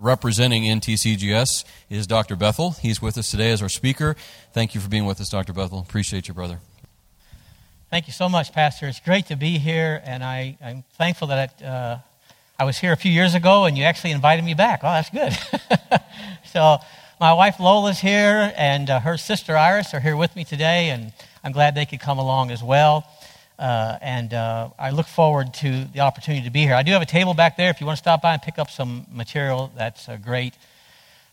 Representing NTCGS is Dr. Bethel. He's with us today as our speaker. Thank you for being with us, Dr. Bethel. Appreciate you, brother. Thank you so much, Pastor. It's great to be here, and I, am thankful that uh, I was here a few years ago and you actually invited me back. Oh, that's good. so, my wife Lola's here, and uh, her sister Iris are here with me today, and I'm glad they could come along as well. Uh, and uh, I look forward to the opportunity to be here. I do have a table back there. If you want to stop by and pick up some material, that's uh, great.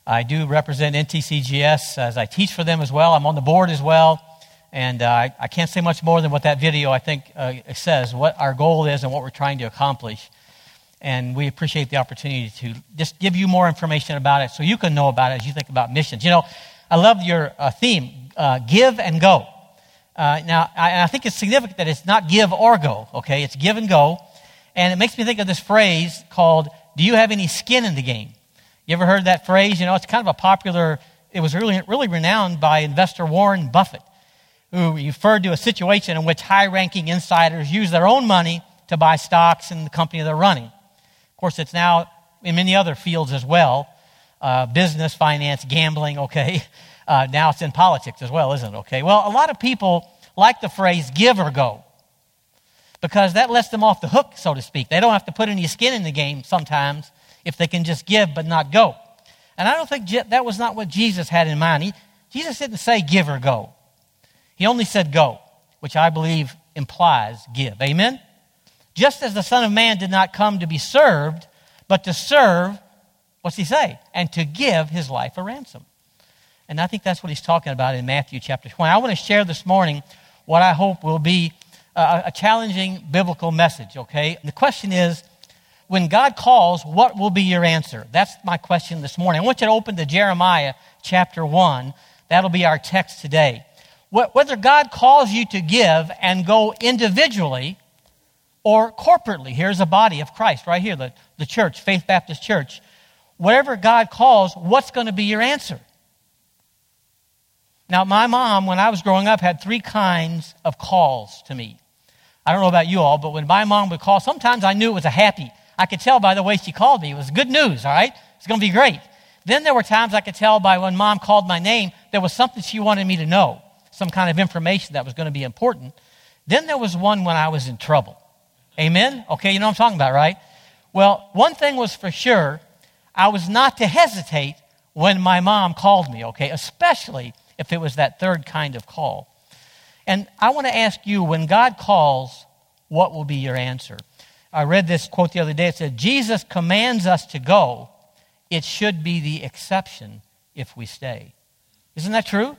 I do represent NTCGS as I teach for them as well. I'm on the board as well. And uh, I, I, can't say much more than what that video, I think, uh, says, what our goal is and what we're trying to accomplish. And we appreciate the opportunity to just give you more information about it so you can know about it as you think about missions. You know, I love your uh, theme give and go. Uh, now, I, I, think it's significant that it's not give or go, okay? It's give and go. And it makes me think of this phrase called, Do you have any skin in the game? You ever heard that phrase? You know, it's kind of a popular, it was really, really renowned by investor Warren Buffett, who referred to a situation in which high ranking insiders use their own money to buy stocks in the company they're running. Of course, it's now in many other fields as well uh, business, finance, gambling, okay? Uh, now it's in politics as well, isn't it? Okay. Well, a lot of people like the phrase give or go because that lets them off the hook, so to speak. They don't have to put any skin in the game sometimes if they can just give but not go. And I don't think that was not what Jesus had in mind. He, Jesus didn't say give or go, he only said go, which I believe implies give. Amen? Just as the Son of Man did not come to be served, but to serve, what's he say? And to give his life a ransom. And I think that's what he's talking about in Matthew chapter 20. I want to share this morning what I hope will be a, a challenging biblical message, okay? The question is when God calls, what will be your answer? That's my question this morning. I want you to open to Jeremiah chapter 1. That'll be our text today. Whether God calls you to give and go individually or corporately, here's a body of Christ right here, the, the church, Faith Baptist Church. Whatever God calls, what's going to be your answer? Now, my mom, when I was growing up, had three kinds of calls to me. I don't know about you all, but when my mom would call, sometimes I knew it was a happy. I could tell by the way she called me. It was good news, all right? It's going to be great. Then there were times I could tell by when mom called my name, there was something she wanted me to know, some kind of information that was going to be important. Then there was one when I was in trouble. Amen? Okay, you know what I'm talking about, right? Well, one thing was for sure, I was not to hesitate when my mom called me, okay? Especially if it was that third kind of call. And I want to ask you when God calls, what will be your answer? I read this quote the other day. It said, Jesus commands us to go. It should be the exception if we stay. Isn't that true?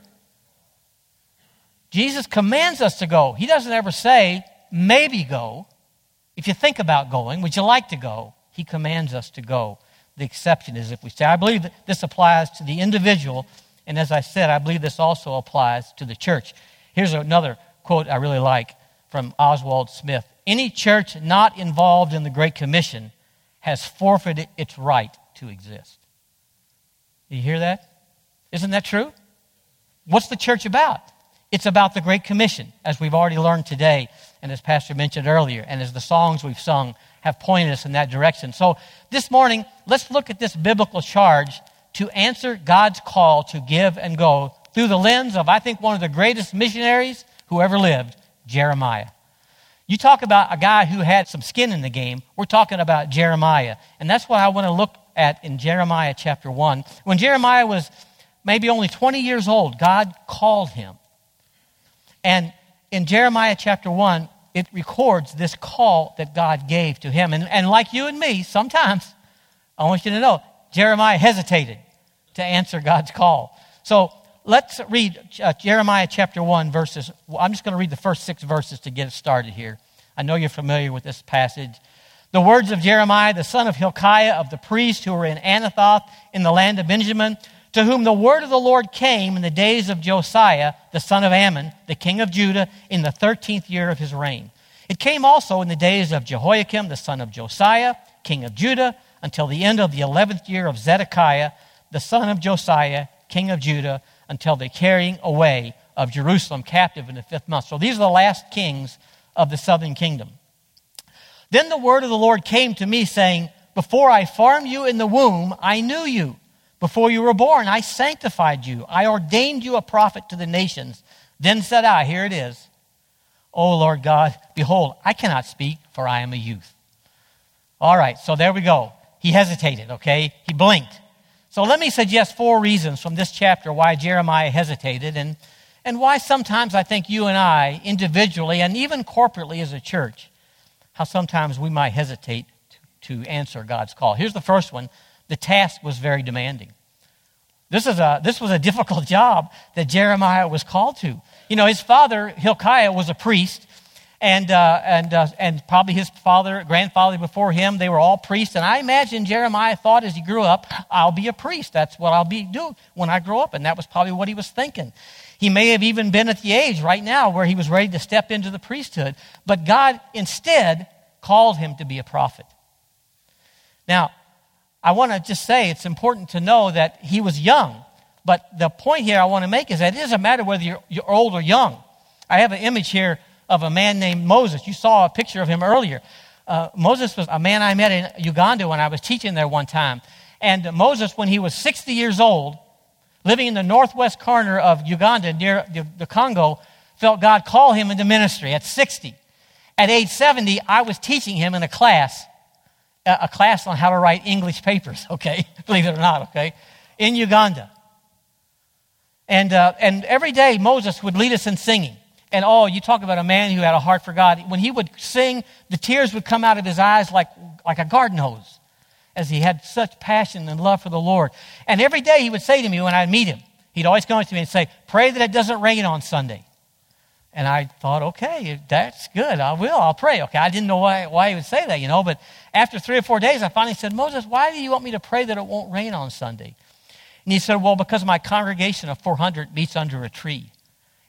Jesus commands us to go. He doesn't ever say, maybe go. If you think about going, would you like to go? He commands us to go. The exception is if we stay. I believe that this applies to the individual and as I said, I believe this also applies to the church. Here's another quote I really like from Oswald Smith Any church not involved in the Great Commission has forfeited its right to exist. Do you hear that? Isn't that true? What's the church about? It's about the Great Commission, as we've already learned today, and as Pastor mentioned earlier, and as the songs we've sung have pointed us in that direction. So this morning, let's look at this biblical charge to answer God's call to give and go through the lens of, I think, one of the greatest missionaries who ever lived, Jeremiah. You talk about a guy who had some skin in the game. We're talking about Jeremiah. And that's what I want to look at in Jeremiah chapter 1. When Jeremiah was maybe only 20 years old, God called him. And in Jeremiah chapter 1, it records this call that God gave to him. And, and like you and me, sometimes, I want you to know, Jeremiah hesitated to answer God's call. So let's read uh, Jeremiah chapter 1, verses. I'm just going to read the first six verses to get us started here. I know you're familiar with this passage. The words of Jeremiah, the son of Hilkiah, of the priests who were in Anathoth in the land of Benjamin, to whom the word of the Lord came in the days of Josiah, the son of Amon, the king of Judah, in the thirteenth year of his reign. It came also in the days of Jehoiakim, the son of Josiah, king of Judah, until the end of the eleventh year of Zedekiah, the son of Josiah, king of Judah, until the carrying away of Jerusalem captive in the fifth month. So these are the last kings of the southern kingdom. Then the word of the Lord came to me, saying, Before I formed you in the womb, I knew you. Before you were born, I sanctified you. I ordained you a prophet to the nations. Then said I, Here it is. O Lord God, behold, I cannot speak, for I am a youth. All right, so there we go. He hesitated, okay? He blinked. So let me suggest four reasons from this chapter why Jeremiah hesitated and, and why sometimes I think you and I, individually and even corporately as a church, how sometimes we might hesitate to, to answer God's call. Here's the first one the task was very demanding. This, is a, this was a difficult job that Jeremiah was called to. You know, his father, Hilkiah, was a priest, and, uh, and, uh, and probably his father, grandfather before him, they were all priests. And I imagine Jeremiah thought as he grew up, I'll be a priest. That's what I'll be doing when I grow up. And that was probably what he was thinking. He may have even been at the age right now where he was ready to step into the priesthood. But God instead called him to be a prophet. Now, I want to just say it's important to know that he was young. But the point here I want to make is that it doesn't matter whether you're, you're old or young. I have an image here of a man named Moses. You saw a picture of him earlier. Uh, Moses was a man I met in Uganda when I was teaching there one time. And Moses, when he was 60 years old, living in the northwest corner of Uganda near the, the Congo, felt God call him into ministry at 60. At age 70, I was teaching him in a class, a class on how to write English papers, okay? Believe it or not, okay? In Uganda. And, uh, and every day, Moses would lead us in singing. And oh, you talk about a man who had a heart for God. When he would sing, the tears would come out of his eyes like, like a garden hose, as he had such passion and love for the Lord. And every day he would say to me when I'd meet him, he'd always come up to me and say, Pray that it doesn't rain on Sunday. And I thought, okay, that's good. I will. I'll pray. Okay. I didn't know why, why he would say that, you know. But after three or four days, I finally said, Moses, why do you want me to pray that it won't rain on Sunday? And he said, Well, because my congregation of 400 meets under a tree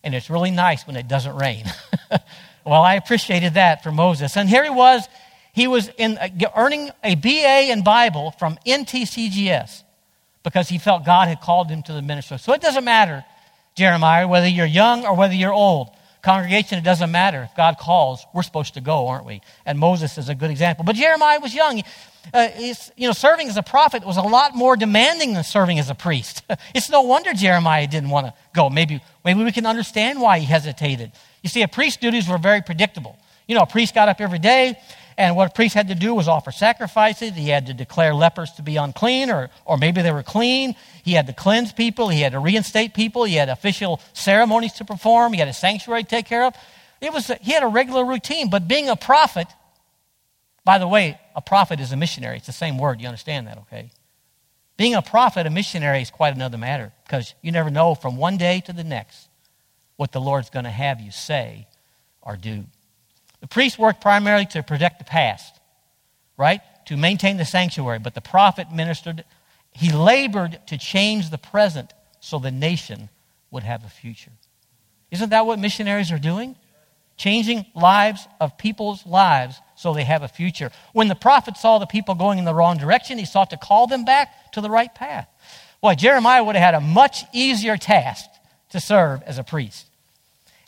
and it's really nice when it doesn't rain. well, I appreciated that for Moses. And here he was, he was in, uh, earning a BA in Bible from NTCGS because he felt God had called him to the ministry. So it doesn't matter, Jeremiah, whether you're young or whether you're old. Congregation, it doesn't matter. If God calls, we're supposed to go, aren't we? And Moses is a good example. But Jeremiah was young. Uh, you know, serving as a prophet was a lot more demanding than serving as a priest. it's no wonder Jeremiah didn't want to go. Maybe, maybe we can understand why he hesitated. You see, a priest's duties were very predictable. You know, a priest got up every day, and what a priest had to do was offer sacrifices. He had to declare lepers to be unclean, or, or maybe they were clean. He had to cleanse people. He had to reinstate people. He had official ceremonies to perform. He had a sanctuary to take care of. It was, he had a regular routine. But being a prophet, by the way, a prophet is a missionary. It's the same word. You understand that, okay? Being a prophet, a missionary, is quite another matter because you never know from one day to the next what the Lord's going to have you say or do. The priest worked primarily to protect the past, right? To maintain the sanctuary, but the prophet ministered, he labored to change the present so the nation would have a future. Isn't that what missionaries are doing? Changing lives of people's lives so they have a future. When the prophet saw the people going in the wrong direction, he sought to call them back to the right path. Boy, Jeremiah would have had a much easier task to serve as a priest.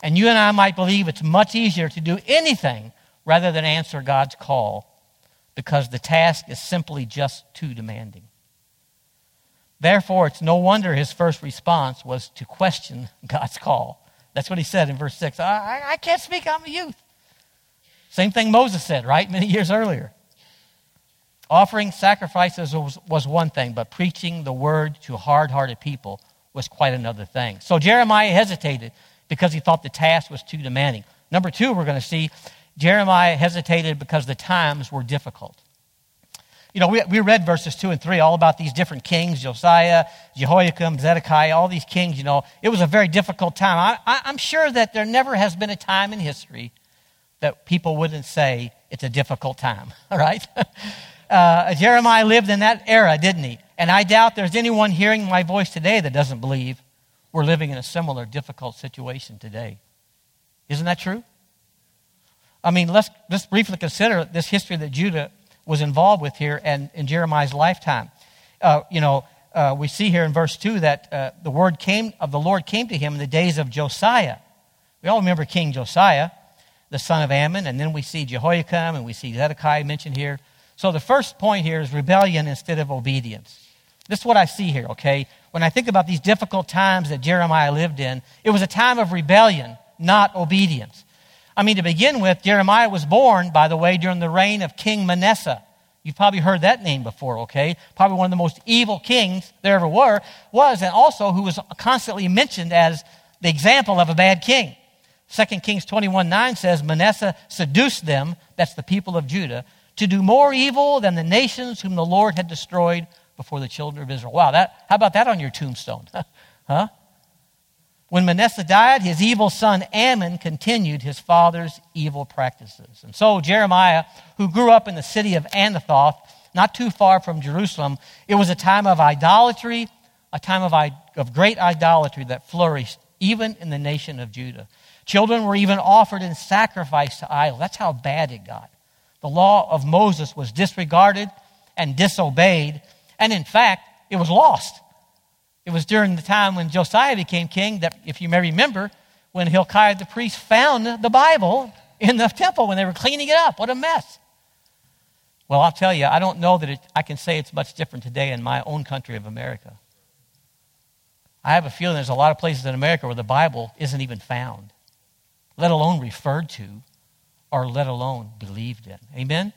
And you and I might believe it's much easier to do anything rather than answer God's call because the task is simply just too demanding. Therefore, it's no wonder his first response was to question God's call. That's what he said in verse 6. I, I can't speak, I'm a youth. Same thing Moses said, right? Many years earlier. Offering sacrifices was, was one thing, but preaching the word to hard hearted people was quite another thing. So Jeremiah hesitated because he thought the task was too demanding. Number two, we're going to see Jeremiah hesitated because the times were difficult. You know, we, we read verses 2 and 3 all about these different kings Josiah, Jehoiakim, Zedekiah, all these kings. You know, it was a very difficult time. I, I'm sure that there never has been a time in history that people wouldn't say it's a difficult time, all right? Uh, Jeremiah lived in that era, didn't he? And I doubt there's anyone hearing my voice today that doesn't believe we're living in a similar difficult situation today. Isn't that true? I mean, let's, let's briefly consider this history that Judah was involved with here and in Jeremiah's lifetime. Uh, you know, uh, we see here in verse 2 that uh, the word came of the Lord came to him in the days of Josiah. We all remember King Josiah the son of Amon, and then we see Jehoiakim and we see Zedekiah mentioned here. So the first point here is rebellion instead of obedience. This is what I see here, okay? When I think about these difficult times that Jeremiah lived in, it was a time of rebellion, not obedience. I mean, to begin with, Jeremiah was born, by the way, during the reign of King Manasseh. You've probably heard that name before, okay? Probably one of the most evil kings there ever were, was, and also who was constantly mentioned as the example of a bad king. 2 Kings 21 9 says, Manasseh seduced them, that's the people of Judah, to do more evil than the nations whom the Lord had destroyed before the children of Israel. Wow, that, how about that on your tombstone? huh? When Manasseh died, his evil son Amon continued his father's evil practices. And so Jeremiah, who grew up in the city of Anathoth, not too far from Jerusalem, it was a time of idolatry, a time of, of great idolatry that flourished even in the nation of Judah. Children were even offered in sacrifice to idols. That's how bad it got. The law of Moses was disregarded and disobeyed, and in fact, it was lost. It was during the time when Josiah became king that, if you may remember, when Hilkiah the priest found the Bible in the temple when they were cleaning it up. What a mess. Well, I'll tell you, I don't know that it, I can say it's much different today in my own country of America. I have a feeling there's a lot of places in America where the Bible isn't even found let alone referred to, or let alone believed in. Amen?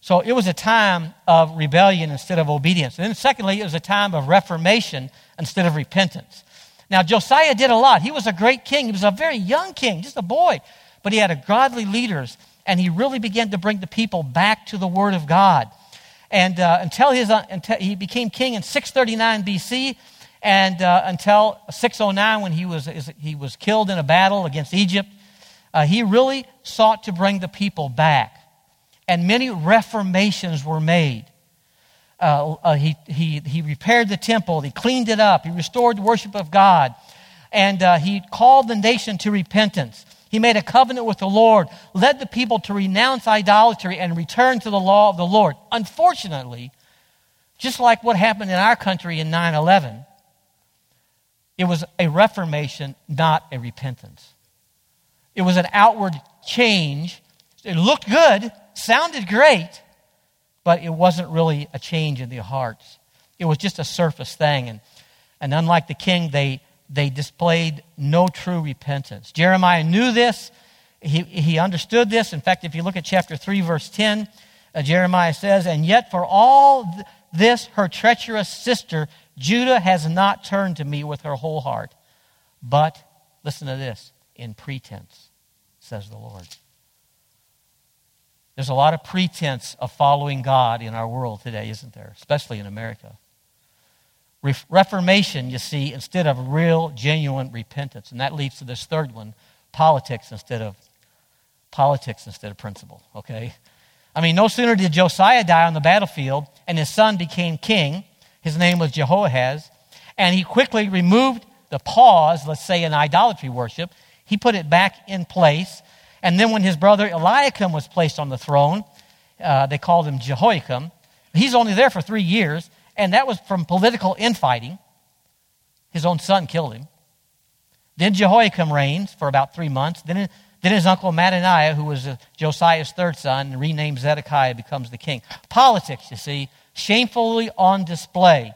So it was a time of rebellion instead of obedience. And then, secondly, it was a time of reformation instead of repentance. Now, Josiah did a lot. He was a great king. He was a very young king, just a boy. But he had a godly leaders, and he really began to bring the people back to the Word of God. And uh, until, his, uh, until he became king in 639 BC, and uh, until 609 when he was, he was killed in a battle against Egypt, uh, he really sought to bring the people back. And many reformations were made. Uh, uh, he, he, he repaired the temple, he cleaned it up, he restored the worship of God, and uh, he called the nation to repentance. He made a covenant with the Lord, led the people to renounce idolatry and return to the law of the Lord. Unfortunately, just like what happened in our country in 9 11, it was a reformation, not a repentance. It was an outward change. It looked good, sounded great, but it wasn't really a change in the hearts. It was just a surface thing. And, and unlike the king, they, they displayed no true repentance. Jeremiah knew this. He, he understood this. In fact, if you look at chapter 3, verse 10, uh, Jeremiah says, And yet for all th- this, her treacherous sister Judah has not turned to me with her whole heart, but, listen to this, in pretense, says the Lord. There's a lot of pretense of following God in our world today, isn't there? Especially in America. Re- Reformation, you see, instead of real, genuine repentance. And that leads to this third one politics instead of politics instead of principle, okay? I mean, no sooner did Josiah die on the battlefield and his son became king his name was Jehoahaz. And he quickly removed the pause, let's say, in idolatry worship. He put it back in place. And then when his brother Eliakim was placed on the throne, uh, they called him Jehoiakim. He's only there for three years, and that was from political infighting. His own son killed him. Then Jehoiakim reigns for about three months. Then, then his uncle Mattaniah, who was uh, Josiah's third son, renamed Zedekiah, becomes the king. Politics, you see, shamefully on display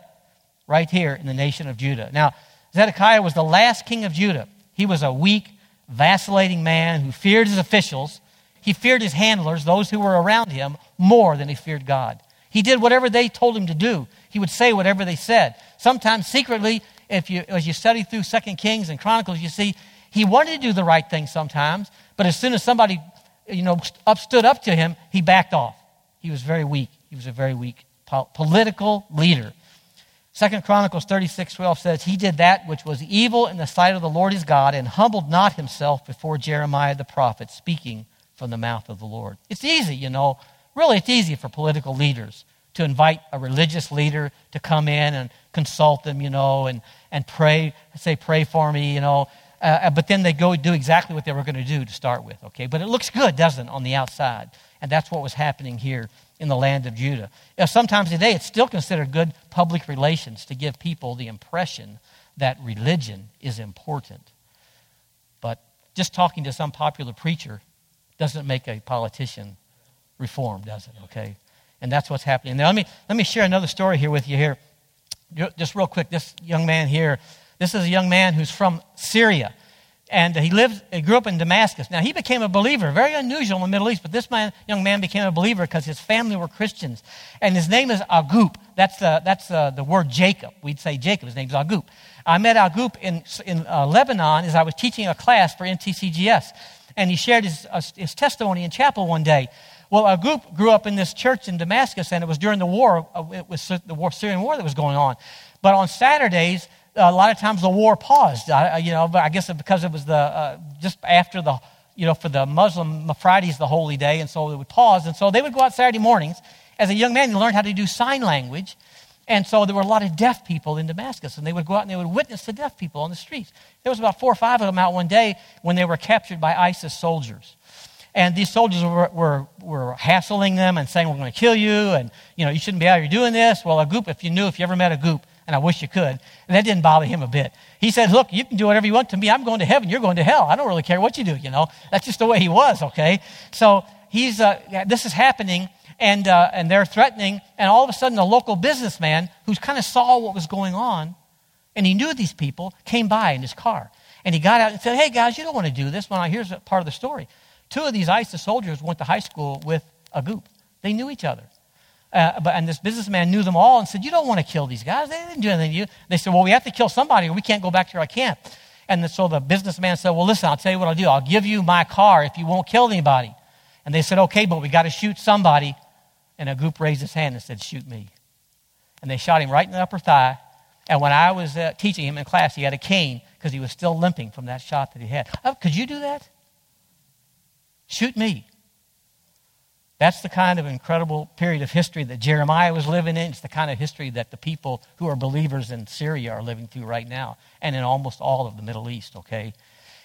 right here in the nation of Judah. Now, Zedekiah was the last king of Judah. He was a weak, vacillating man who feared his officials. He feared his handlers, those who were around him, more than he feared God. He did whatever they told him to do. He would say whatever they said. Sometimes secretly, if you, as you study through Second Kings and Chronicles, you see he wanted to do the right thing sometimes, but as soon as somebody, you know, up, stood up to him, he backed off. He was very weak. He was a very weak political leader. Second Chronicles 36, 12 says, He did that which was evil in the sight of the Lord his God and humbled not himself before Jeremiah the prophet, speaking from the mouth of the Lord. It's easy, you know. Really, it's easy for political leaders to invite a religious leader to come in and consult them, you know, and, and pray, say, pray for me, you know. Uh, but then they go do exactly what they were going to do to start with, okay? But it looks good, doesn't it, on the outside? And that's what was happening here in the land of Judah. Sometimes today it's still considered good public relations to give people the impression that religion is important. But just talking to some popular preacher doesn't make a politician reform, does it? Okay? And that's what's happening. Now, let me, let me share another story here with you here. Just real quick, this young man here, this is a young man who's from Syria. And he lived, he grew up in Damascus. Now, he became a believer, very unusual in the Middle East, but this man, young man became a believer because his family were Christians. And his name is Agup. That's, the, that's the, the word Jacob. We'd say Jacob. His name's Agup. I met Agup in, in uh, Lebanon as I was teaching a class for NTCGS. And he shared his, uh, his testimony in chapel one day. Well, Agup grew up in this church in Damascus, and it was during the war, uh, it was the war, Syrian war that was going on. But on Saturdays, a lot of times the war paused. I, you know, I guess because it was the uh, just after the you know for the Muslim Friday's the holy day, and so it would pause. And so they would go out Saturday mornings. As a young man, he learned how to do sign language, and so there were a lot of deaf people in Damascus, and they would go out and they would witness to deaf people on the streets. There was about four or five of them out one day when they were captured by ISIS soldiers. And these soldiers were, were, were hassling them and saying, We're going to kill you, and you know, you shouldn't be out here doing this. Well, Agup, if you knew, if you ever met Agup, and I wish you could. And that didn't bother him a bit. He said, Look, you can do whatever you want to me. I'm going to heaven. You're going to hell. I don't really care what you do, you know. That's just the way he was, okay? So he's, uh, this is happening, and, uh, and they're threatening. And all of a sudden, a local businessman who kind of saw what was going on, and he knew these people, came by in his car. And he got out and said, Hey, guys, you don't want to do this. Well, here's part of the story. Two of these ISIS soldiers went to high school with Agup. They knew each other. Uh, but, and this businessman knew them all and said, You don't want to kill these guys. They didn't do anything to you. They said, Well, we have to kill somebody or we can't go back to our camp. And the, so the businessman said, Well, listen, I'll tell you what I'll do. I'll give you my car if you won't kill anybody. And they said, Okay, but we got to shoot somebody. And Agup raised his hand and said, Shoot me. And they shot him right in the upper thigh. And when I was uh, teaching him in class, he had a cane because he was still limping from that shot that he had. Oh, could you do that? Shoot me. That's the kind of incredible period of history that Jeremiah was living in. It's the kind of history that the people who are believers in Syria are living through right now and in almost all of the Middle East, okay?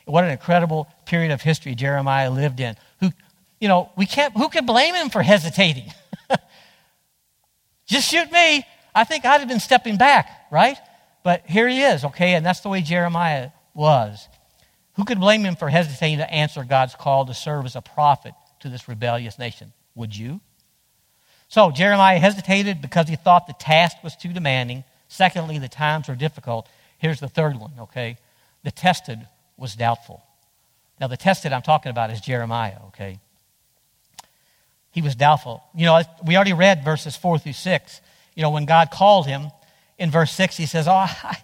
What an incredible period of history Jeremiah lived in. Who, you know, we can't, who can blame him for hesitating? Just shoot me. I think I'd have been stepping back, right? But here he is, okay? And that's the way Jeremiah was. Who could blame him for hesitating to answer God's call to serve as a prophet to this rebellious nation? Would you? So Jeremiah hesitated because he thought the task was too demanding. Secondly, the times were difficult. Here's the third one, okay? The tested was doubtful. Now, the tested I'm talking about is Jeremiah, okay? He was doubtful. You know, we already read verses 4 through 6. You know, when God called him, in verse 6, he says, Oh, I,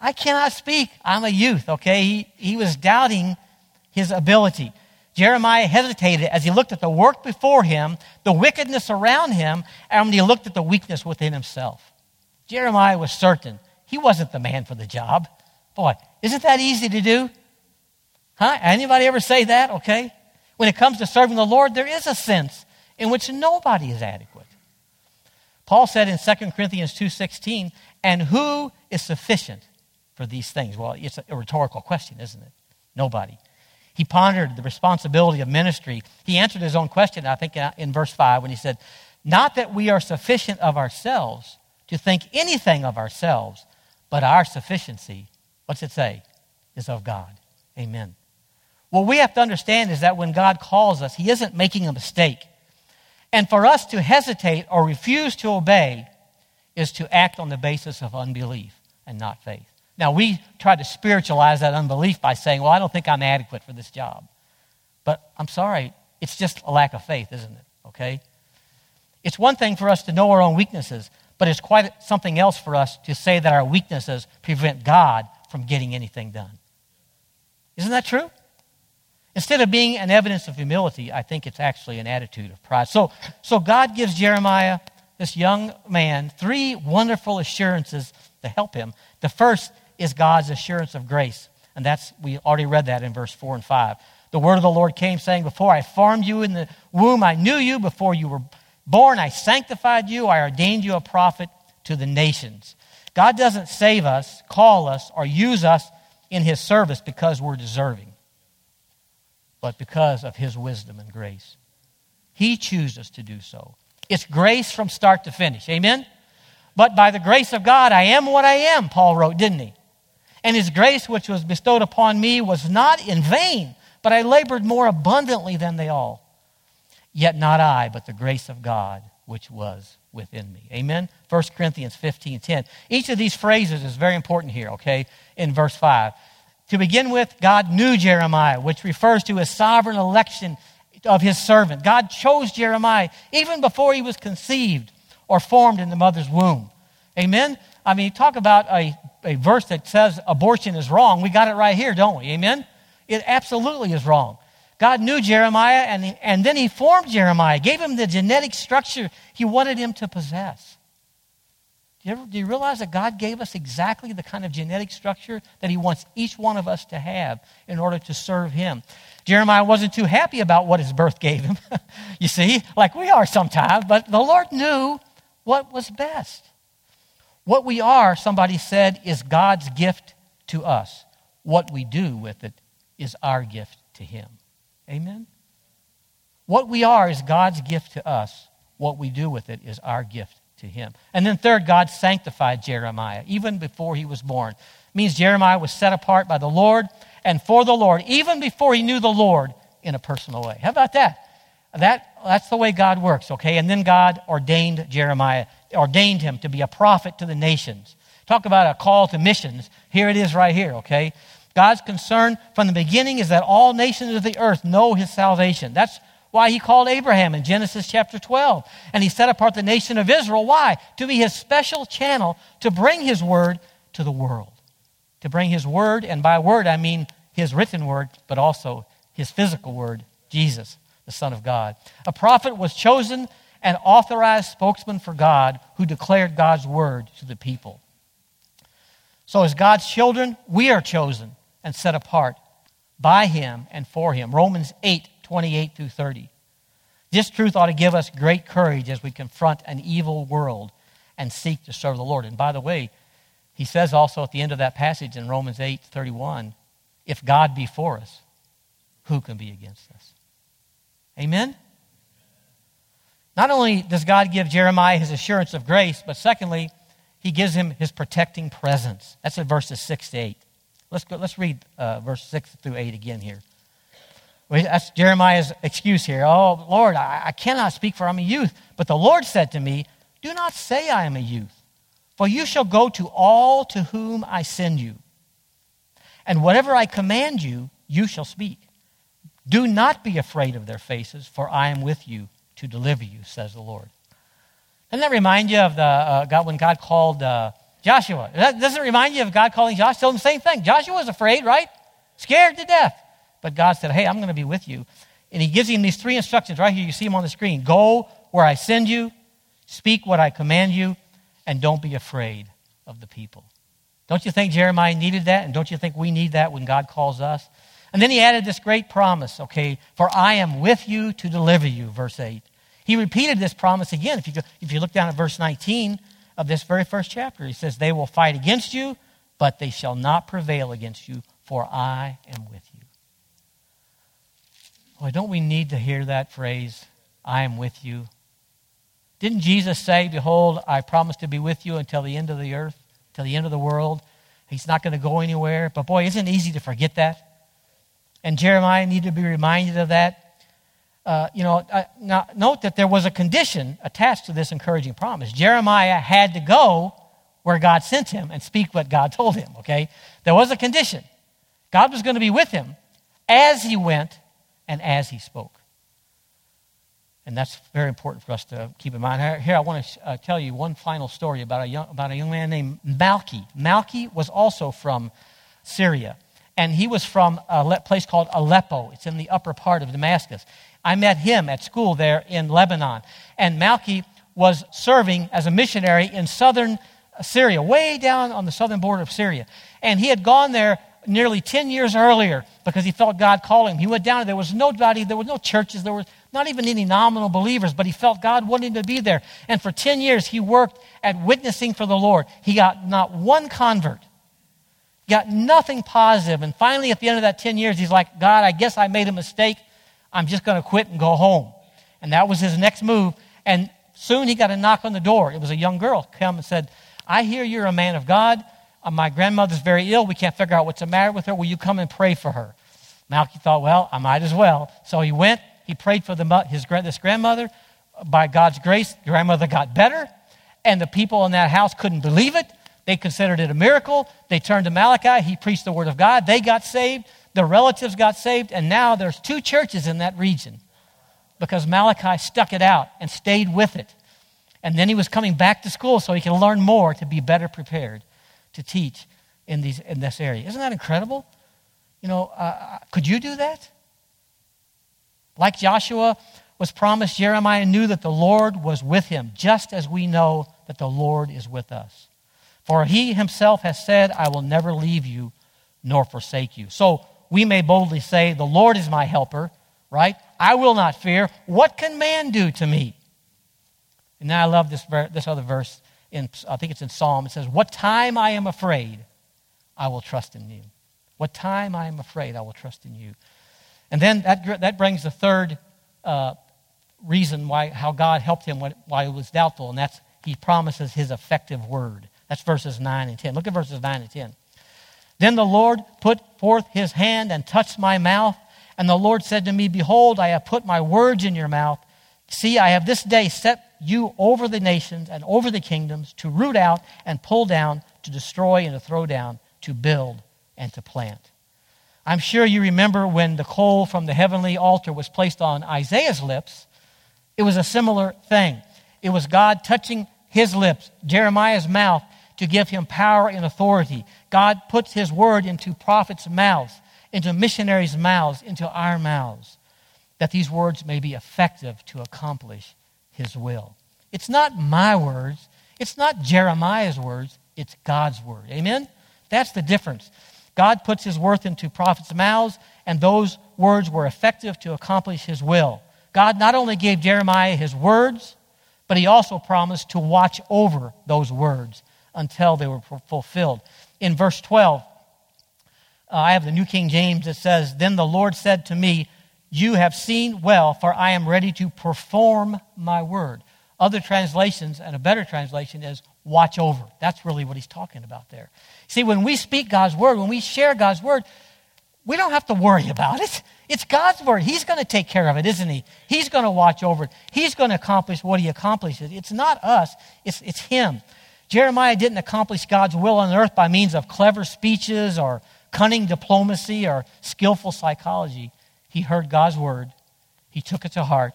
I cannot speak. I'm a youth, okay? He, he was doubting his ability. Jeremiah hesitated as he looked at the work before him, the wickedness around him, and when he looked at the weakness within himself. Jeremiah was certain he wasn't the man for the job. Boy, isn't that easy to do? Huh? Anybody ever say that? Okay. When it comes to serving the Lord, there is a sense in which nobody is adequate. Paul said in 2 Corinthians 2:16, "And who is sufficient for these things?" Well, it's a rhetorical question, isn't it? Nobody. He pondered the responsibility of ministry. He answered his own question, I think, uh, in verse 5 when he said, Not that we are sufficient of ourselves to think anything of ourselves, but our sufficiency, what's it say, is of God. Amen. What we have to understand is that when God calls us, He isn't making a mistake. And for us to hesitate or refuse to obey is to act on the basis of unbelief and not faith. Now, we try to spiritualize that unbelief by saying, well, I don't think I'm adequate for this job. But I'm sorry, it's just a lack of faith, isn't it? Okay? It's one thing for us to know our own weaknesses, but it's quite something else for us to say that our weaknesses prevent God from getting anything done. Isn't that true? Instead of being an evidence of humility, I think it's actually an attitude of pride. So, so God gives Jeremiah, this young man, three wonderful assurances to help him. The first is God's assurance of grace. And that's, we already read that in verse 4 and 5. The word of the Lord came saying, Before I formed you in the womb, I knew you. Before you were born, I sanctified you. I ordained you a prophet to the nations. God doesn't save us, call us, or use us in his service because we're deserving, but because of his wisdom and grace. He chooses to do so. It's grace from start to finish. Amen? But by the grace of God, I am what I am, Paul wrote, didn't he? And his grace, which was bestowed upon me, was not in vain, but I labored more abundantly than they all. Yet not I, but the grace of God which was within me. Amen? 1 Corinthians 15 10. Each of these phrases is very important here, okay, in verse 5. To begin with, God knew Jeremiah, which refers to his sovereign election of his servant. God chose Jeremiah even before he was conceived or formed in the mother's womb. Amen? I mean, talk about a, a verse that says abortion is wrong. We got it right here, don't we? Amen? It absolutely is wrong. God knew Jeremiah, and, and then he formed Jeremiah, gave him the genetic structure he wanted him to possess. Do you, ever, do you realize that God gave us exactly the kind of genetic structure that he wants each one of us to have in order to serve him? Jeremiah wasn't too happy about what his birth gave him, you see, like we are sometimes, but the Lord knew what was best. What we are, somebody said, is God's gift to us. What we do with it is our gift to him. Amen? What we are is God's gift to us. What we do with it is our gift to him. And then, third, God sanctified Jeremiah even before he was born. It means Jeremiah was set apart by the Lord and for the Lord, even before he knew the Lord in a personal way. How about that? That that's the way God works, okay? And then God ordained Jeremiah, ordained him to be a prophet to the nations. Talk about a call to missions. Here it is right here, okay? God's concern from the beginning is that all nations of the earth know his salvation. That's why he called Abraham in Genesis chapter 12. And he set apart the nation of Israel. Why? To be his special channel to bring his word to the world. To bring his word, and by word I mean his written word, but also his physical word, Jesus, the Son of God. A prophet was chosen and authorized spokesman for God who declared God's word to the people. So, as God's children, we are chosen and set apart by him and for him. Romans 8, 28 through 30. This truth ought to give us great courage as we confront an evil world and seek to serve the Lord. And by the way, he says also at the end of that passage in Romans 8, 31, if God be for us, who can be against us? Amen? Not only does God give Jeremiah his assurance of grace, but secondly, he gives him his protecting presence. That's in verses 6 to 8. Let's, go, let's read uh, verse 6 through 8 again here. That's Jeremiah's excuse here. Oh, Lord, I, I cannot speak for I'm a youth. But the Lord said to me, Do not say I am a youth, for you shall go to all to whom I send you. And whatever I command you, you shall speak. Do not be afraid of their faces, for I am with you to deliver you, says the Lord. Doesn't that remind you of the uh, God when God called uh, Joshua. That doesn't it remind you of God calling Joshua. Tell him the same thing. Joshua was afraid, right? Scared to death. But God said, Hey, I'm going to be with you. And he gives him these three instructions right here. You see them on the screen. Go where I send you, speak what I command you, and don't be afraid of the people. Don't you think Jeremiah needed that? And don't you think we need that when God calls us? And then he added this great promise, okay, for I am with you to deliver you, verse 8. He repeated this promise again. If you, go, if you look down at verse 19, of this very first chapter. He says, They will fight against you, but they shall not prevail against you, for I am with you. Boy, don't we need to hear that phrase, I am with you? Didn't Jesus say, Behold, I promise to be with you until the end of the earth, till the end of the world? He's not going to go anywhere. But boy, isn't it easy to forget that? And Jeremiah needed to be reminded of that uh, you know, uh, now note that there was a condition attached to this encouraging promise. Jeremiah had to go where God sent him and speak what God told him, okay? There was a condition. God was going to be with him as he went and as he spoke. And that's very important for us to keep in mind. Here, I want to uh, tell you one final story about a, young, about a young man named Malki. Malki was also from Syria, and he was from a place called Aleppo. It's in the upper part of Damascus. I met him at school there in Lebanon. And Malki was serving as a missionary in southern Syria, way down on the southern border of Syria. And he had gone there nearly 10 years earlier because he felt God calling him. He went down there. There was nobody, there were no churches, there was not even any nominal believers, but he felt God wanting to be there. And for 10 years, he worked at witnessing for the Lord. He got not one convert, got nothing positive. And finally, at the end of that 10 years, he's like, God, I guess I made a mistake. I'm just going to quit and go home. And that was his next move. And soon he got a knock on the door. It was a young girl come and said, I hear you're a man of God. Uh, my grandmother's very ill. We can't figure out what's the matter with her. Will you come and pray for her? Malki thought, well, I might as well. So he went. He prayed for the, his, this grandmother. by God's grace, grandmother got better, and the people in that house couldn't believe it. They considered it a miracle. They turned to Malki. He preached the word of God. They got saved. Their relatives got saved. And now there's two churches in that region because Malki stuck it out and stayed with it. And then he was coming back to school so he could learn more to be better prepared to teach in, these, in this area. Isn't that incredible? You know, uh, uh could you do that? Like Joshua was promised, Jeremiah knew that the Lord was with him, just as we know that the Lord is with us. For he himself has said, I will never leave you nor forsake you. So we may boldly say, The Lord is my helper, right? I will not fear. What can man do to me? And now I love this, this other verse. In, I think it's in Psalm. It says, What time I am afraid, I will trust in you. What time I am afraid, I will trust in you. And then that, that brings the third uh, reason why, how God helped him when, while he was doubtful, and that's he promises his effective word. That's verses 9 and 10. Look at verses 9 and 10. Then the Lord put forth his hand and touched my mouth. And the Lord said to me, Behold, I have put my words in your mouth. See, I have this day set you over the nations and over the kingdoms to root out and pull down, to destroy and to throw down, to build and to plant. I'm sure you remember when the coal from the heavenly altar was placed on Isaiah's lips, it was a similar thing. It was God touching his lips, Jeremiah's mouth, to give him power and authority. God puts his word into prophets' mouths, into missionaries' mouths, into our mouths, that these words may be effective to accomplish his will. It's not my words, it's not Jeremiah's words, it's God's word. Amen? That's the difference. God puts his word into prophets' mouths, and those words were effective to accomplish his will. God not only gave Jeremiah his words, but he also promised to watch over those words until they were fulfilled. In verse 12, uh, I have the New King James that says, Then the Lord said to me, You have seen well, for I am ready to perform my word. Other translations, and a better translation is watch over. That's really what he's talking about there. See, when we speak God's word, when we share God's word, we don't have to worry about it. It's God's word. He's going to take care of it, isn't he? He's going to watch over it. He's going to accomplish what he accomplishes. It's not us, it's, it's him. Jeremiah didn't accomplish God's will on earth by means of clever speeches or cunning diplomacy or skillful psychology. He heard God's word, he took it to heart,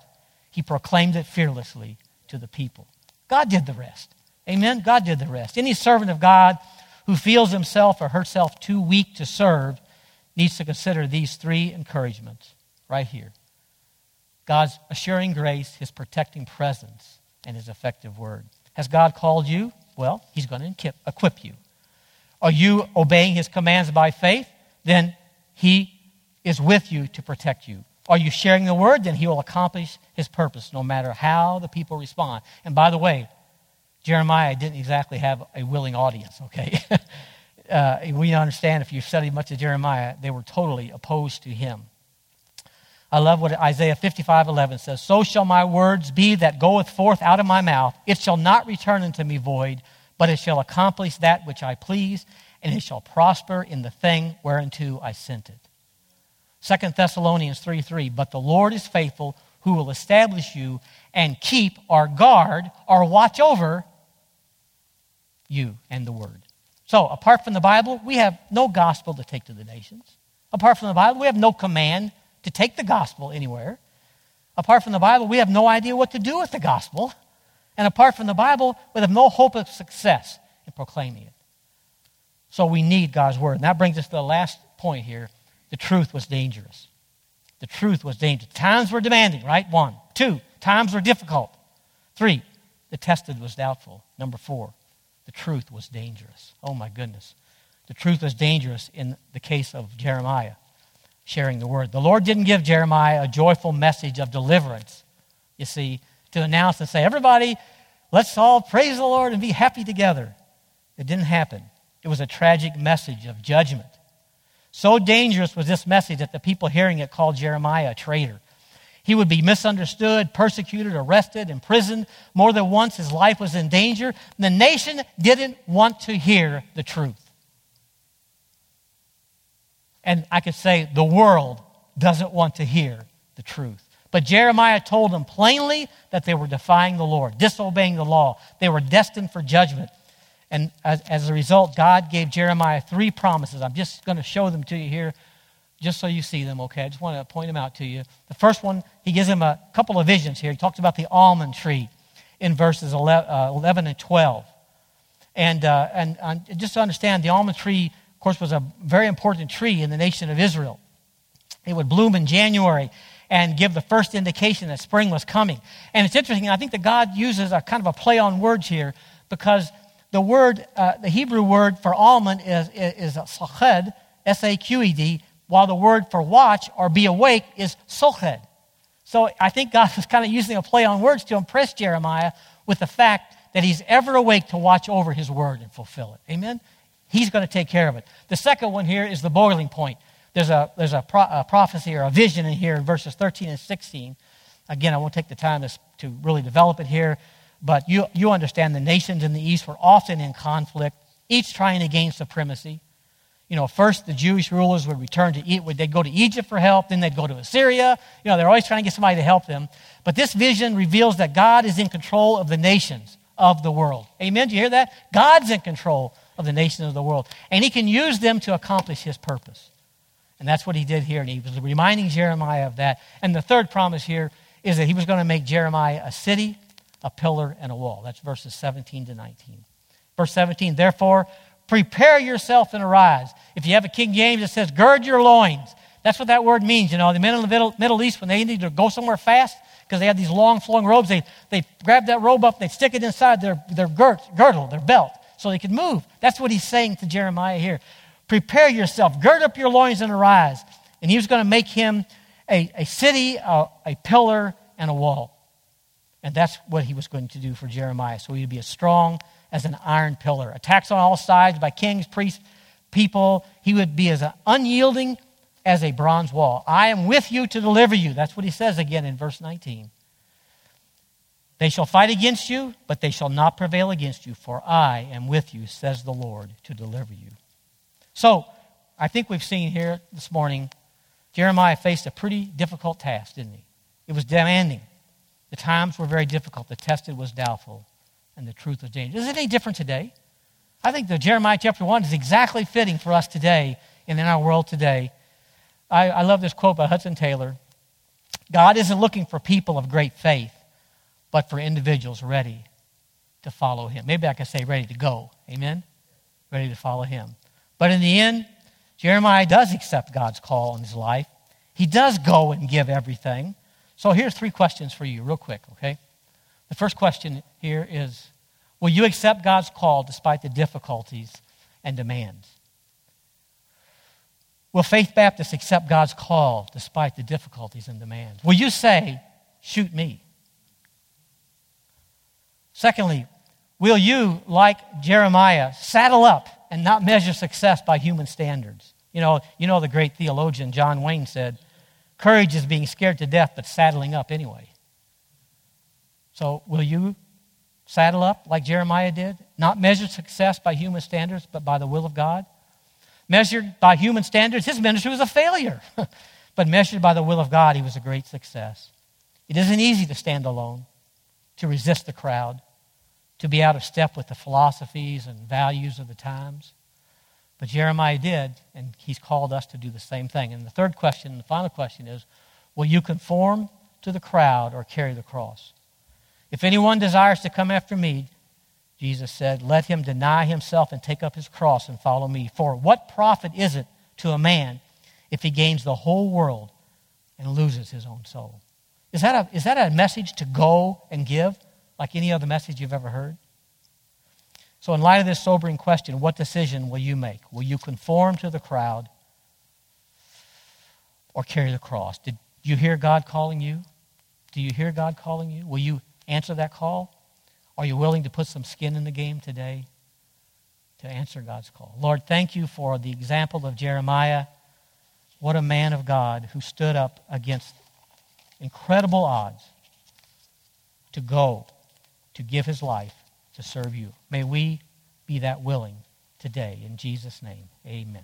he proclaimed it fearlessly to the people. God did the rest. Amen? God did the rest. Any servant of God who feels himself or herself too weak to serve needs to consider these three encouragements right here God's assuring grace, his protecting presence, and his effective word. Has God called you? Well, he's going to equip you. Are you obeying his commands by faith? Then he is with you to protect you. Are you sharing the word? Then he will accomplish his purpose no matter how the people respond. And by the way, Jeremiah didn't exactly have a willing audience, okay? uh, we understand if you study much of Jeremiah, they were totally opposed to him. I love what Isaiah 55 11 says. So shall my words be that goeth forth out of my mouth. It shall not return unto me void, but it shall accomplish that which I please, and it shall prosper in the thing whereunto I sent it. 2 Thessalonians 3 3. But the Lord is faithful, who will establish you and keep or guard or watch over you and the word. So, apart from the Bible, we have no gospel to take to the nations. Apart from the Bible, we have no command to take the gospel anywhere. Apart from the Bible, we have no idea what to do with the gospel. And apart from the Bible, we have no hope of success in proclaiming it. So we need God's word. And that brings us to the last point here. The truth was dangerous. The truth was dangerous. Times were demanding, right? One. Two, times were difficult. Three, the tested was doubtful. Number four, the truth was dangerous. Oh my goodness. The truth was dangerous in the case of Jeremiah sharing the word. The Lord didn't give Jeremiah a joyful message of deliverance, you see, to announce and say, everybody, let's all praise the Lord and be happy together. It didn't happen. It was a tragic message of judgment. So dangerous was this message that the people hearing it called Jeremiah a traitor. He would be misunderstood, persecuted, arrested, imprisoned. More than once, his life was in danger. The nation didn't want to hear the truth. And I could say the world doesn't want to hear the truth. But Jeremiah told them plainly that they were defying the Lord, disobeying the law. They were destined for judgment. And as, as a result, God gave Jeremiah three promises. I'm just going to show them to you here just so you see them, okay? I just want to point them out to you. The first one, he gives him a couple of visions here. He talks about the almond tree in verses 11, uh, 11 and 12. And, uh, and uh, just to understand, the almond tree, course, was a very important tree in the nation of Israel. It would bloom in January and give the first indication that spring was coming. And it's interesting, I think that God uses a kind of a play on words here because the word, uh, the Hebrew word for almond is, is, saqed, S A Q E D, while the word for watch or be awake is soched. So I think God was kind of using a play on words to impress Jeremiah with the fact that he's ever awake to watch over his word and fulfill it. Amen? He's going to take care of it. The second one here is the boiling point. There's a, there's a, pro, a prophecy or a vision in here in verses 13 and 16. Again, I won't take the time to, to really develop it here, but you, you understand the nations in the east were often in conflict, each trying to gain supremacy. You know, first the Jewish rulers would return to eat, they'd go to Egypt for help, then they'd go to Assyria. You know, they're always trying to get somebody to help them. But this vision reveals that God is in control of the nations of the world. Amen? Do you hear that? God's in control of the nations of the world. And he can use them to accomplish his purpose. And that's what he did here. And he was reminding Jeremiah of that. And the third promise here is that he was going to make Jeremiah a city, a pillar, and a wall. That's verses 17 to 19. Verse 17, therefore, prepare yourself and arise. If you have a King James, it says, gird your loins. That's what that word means. You know, the men in the Middle, Middle East, when they need to go somewhere fast, because they had these long flowing robes, they, they grab that robe up, they stick it inside their, their girt, girdle, their belt, so they could move. That's what he's saying to Jeremiah here. Prepare yourself, gird up your loins and arise. And he was going to make him a, a city, a, a pillar, and a wall. And that's what he was going to do for Jeremiah. So he'd be as strong as an iron pillar. Attacks on all sides by kings, priests, people. He would be as unyielding as a bronze wall. I am with you to deliver you. That's what he says again in verse 19. They shall fight against you, but they shall not prevail against you, for I am with you, says the Lord, to deliver you. So, I think we've seen here this morning, Jeremiah faced a pretty difficult task, didn't he? It was demanding. The times were very difficult. The tested was doubtful, and the truth was dangerous. Is it any different today? I think the Jeremiah chapter 1 is exactly fitting for us today and in our world today. I, I love this quote by Hudson Taylor God isn't looking for people of great faith, but for individuals ready to follow him. Maybe I could say ready to go. Amen? Ready to follow him. But in the end, Jeremiah does accept God's call in his life. He does go and give everything. So here's three questions for you, real quick, okay? The first question here is Will you accept God's call despite the difficulties and demands? Will Faith Baptist accept God's call despite the difficulties and demands? Will you say, Shoot me? Secondly, will you, like Jeremiah, saddle up and not measure success by human standards? You know, you know the great theologian John Wayne said, Courage is being scared to death, but saddling up anyway. So, will you saddle up like Jeremiah did? Not measure success by human standards, but by the will of God? Measured by human standards, his ministry was a failure. but measured by the will of God, he was a great success. It isn't easy to stand alone, to resist the crowd, to be out of step with the philosophies and values of the times. But Jeremiah did, and he's called us to do the same thing. And the third question, the final question is Will you conform to the crowd or carry the cross? If anyone desires to come after me, Jesus said, let him deny himself and take up his cross and follow me. For what profit is it to a man if he gains the whole world and loses his own soul? Is that a, is that a message to go and give like any other message you've ever heard? So, in light of this sobering question, what decision will you make? Will you conform to the crowd or carry the cross? Did you hear God calling you? Do you hear God calling you? Will you answer that call? Are you willing to put some skin in the game today to answer God's call? Lord, thank you for the example of Jeremiah. What a man of God who stood up against incredible odds to go, to give his life, to serve you. May we be that willing today. In Jesus' name, amen.